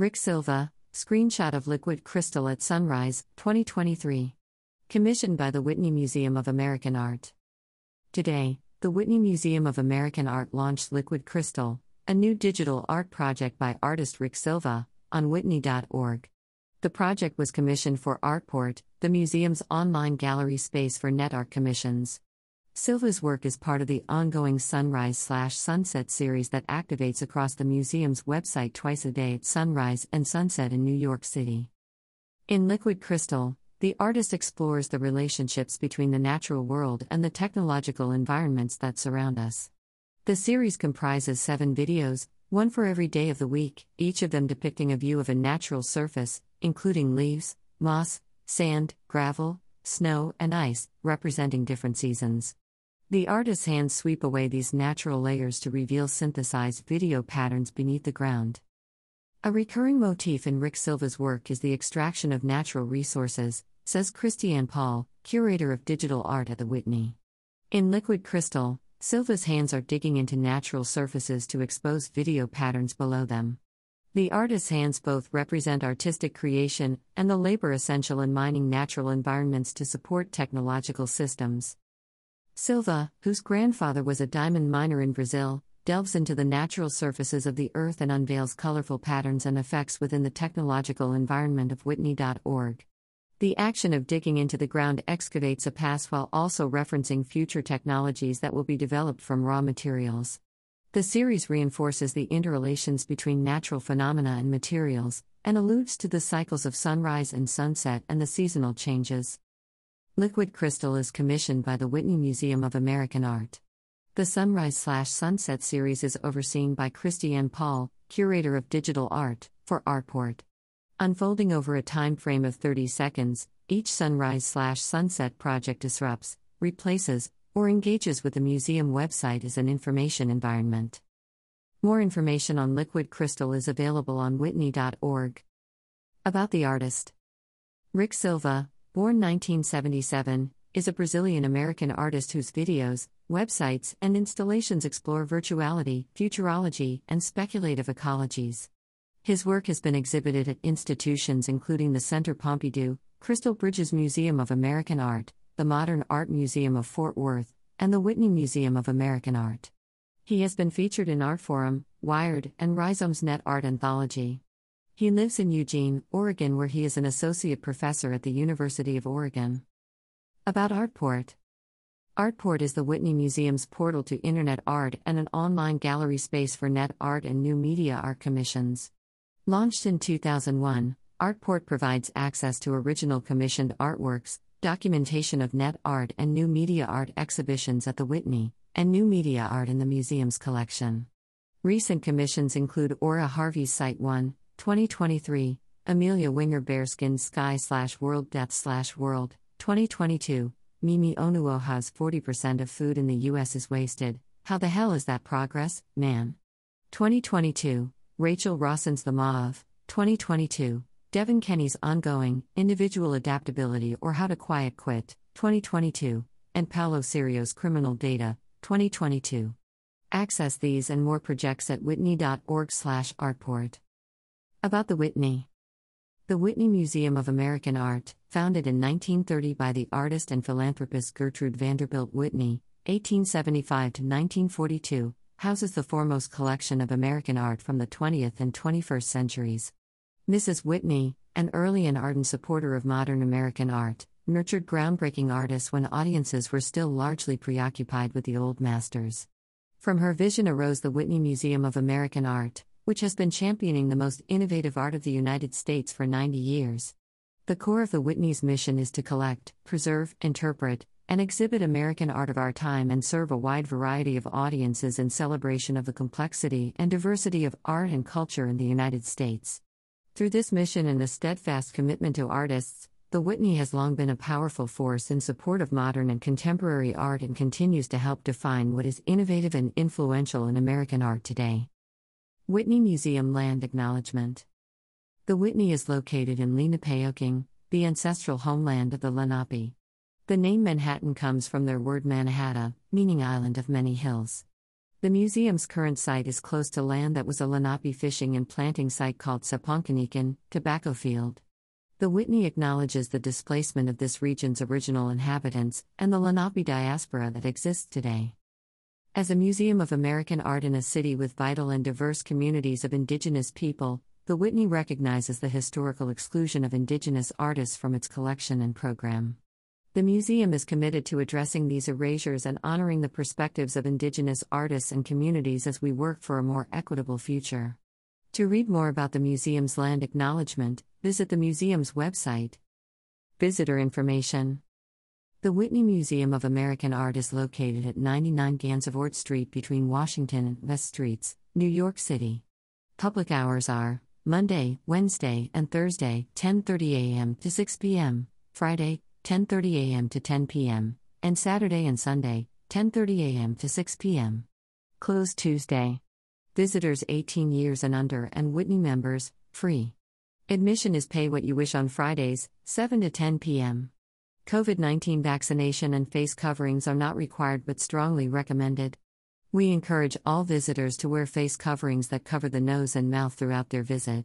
Rick Silva, screenshot of liquid crystal at sunrise, 2023. Commissioned by the Whitney Museum of American Art. Today, the Whitney Museum of American Art launched Liquid Crystal, a new digital art project by artist Rick Silva, on whitney.org. The project was commissioned for Artport, the museum's online gallery space for net art commissions. Silva's work is part of the ongoing Sunrise slash Sunset series that activates across the museum's website twice a day at sunrise and sunset in New York City. In Liquid Crystal, the artist explores the relationships between the natural world and the technological environments that surround us. The series comprises seven videos, one for every day of the week, each of them depicting a view of a natural surface, including leaves, moss, sand, gravel, snow, and ice, representing different seasons. The artist's hands sweep away these natural layers to reveal synthesized video patterns beneath the ground. A recurring motif in Rick Silva's work is the extraction of natural resources, says Christiane Paul, curator of digital art at the Whitney. In Liquid Crystal, Silva's hands are digging into natural surfaces to expose video patterns below them. The artist's hands both represent artistic creation and the labor essential in mining natural environments to support technological systems. Silva, whose grandfather was a diamond miner in Brazil, delves into the natural surfaces of the earth and unveils colorful patterns and effects within the technological environment of Whitney.org. The action of digging into the ground excavates a past while also referencing future technologies that will be developed from raw materials. The series reinforces the interrelations between natural phenomena and materials, and alludes to the cycles of sunrise and sunset and the seasonal changes. Liquid Crystal is commissioned by the Whitney Museum of American Art. The Sunrise slash Sunset series is overseen by Christiane Paul, curator of digital art, for Artport. Unfolding over a time frame of 30 seconds, each sunrise slash sunset project disrupts, replaces, or engages with the museum website as an information environment. More information on Liquid Crystal is available on whitney.org. About the artist Rick Silva, born 1977, is a Brazilian American artist whose videos, websites, and installations explore virtuality, futurology, and speculative ecologies. His work has been exhibited at institutions including the Centre Pompidou, Crystal Bridges Museum of American Art, the Modern Art Museum of Fort Worth, and the Whitney Museum of American Art. He has been featured in Artforum, Wired, and Rhizome's Net Art Anthology. He lives in Eugene, Oregon, where he is an associate professor at the University of Oregon. About Artport Artport is the Whitney Museum's portal to Internet art and an online gallery space for net art and new media art commissions. Launched in 2001, Artport provides access to original commissioned artworks, documentation of net art and new media art exhibitions at the Whitney, and new media art in the museum's collection. Recent commissions include Auriea Harvey's Site 1, 2023, Amelia Winger Bearskin Sky slash World Death slash World, 2022, Mimi Onuoha's 40% of food in the U.S. is wasted. How the hell is that progress, man? 2022, Rachel Rossin's The Ma of, 2022, Devin Kenny's Ongoing, Individual Adaptability or How to Quiet Quit, 2022, and Paolo Cirio's Criminal Data, 2022. Access these and more projects at whitney.org/artport. About the Whitney The Whitney Museum of American Art, founded in 1930 by the artist and philanthropist Gertrude Vanderbilt Whitney, 1875 to 1942, houses the foremost collection of American art from the 20th and 21st centuries. Mrs. Whitney, an early and ardent supporter of modern American art, nurtured groundbreaking artists when audiences were still largely preoccupied with the old masters. From her vision arose the Whitney Museum of American Art, which has been championing the most innovative art of the United States for 90 years. The core of the Whitney's mission is to collect, preserve, interpret, and exhibit American art of our time and serve a wide variety of audiences in celebration of the complexity and diversity of art and culture in the United States. Through this mission and the steadfast commitment to artists, the Whitney has long been a powerful force in support of modern and contemporary art and continues to help define what is innovative and influential in American art today. Whitney Museum Land Acknowledgement The Whitney is located in Lenapehoking, the ancestral homeland of the Lenape. The name Manhattan comes from their word Mannahatta, meaning island of many hills. The museum's current site is close to land that was a Lenape fishing and planting site called Saponkinikan, Tobacco Field. The Whitney acknowledges the displacement of this region's original inhabitants and the Lenape diaspora that exists today. As a museum of American art in a city with vital and diverse communities of indigenous people, the Whitney recognizes the historical exclusion of indigenous artists from its collection and program. The museum is committed to addressing these erasures and honoring the perspectives of indigenous artists and communities as we work for a more equitable future. To read more about the museum's land acknowledgement, visit the museum's website. Visitor information The Whitney Museum of American Art is located at 99 Gansevoort Street between Washington and West Streets, New York City. Public hours are Monday, Wednesday, and Thursday, 10:30 a.m. to 6 p.m., Friday, 10:30 a.m. to 10 p.m., and Saturday and Sunday, 10:30 a.m. to 6 p.m. Closed Tuesday. Visitors 18 years and under and Whitney members, free. Admission is pay what you wish on Fridays, 7 to 10 p.m. COVID 19 vaccination and face coverings are not required but strongly recommended. We encourage all visitors to wear face coverings that cover the nose and mouth throughout their visit.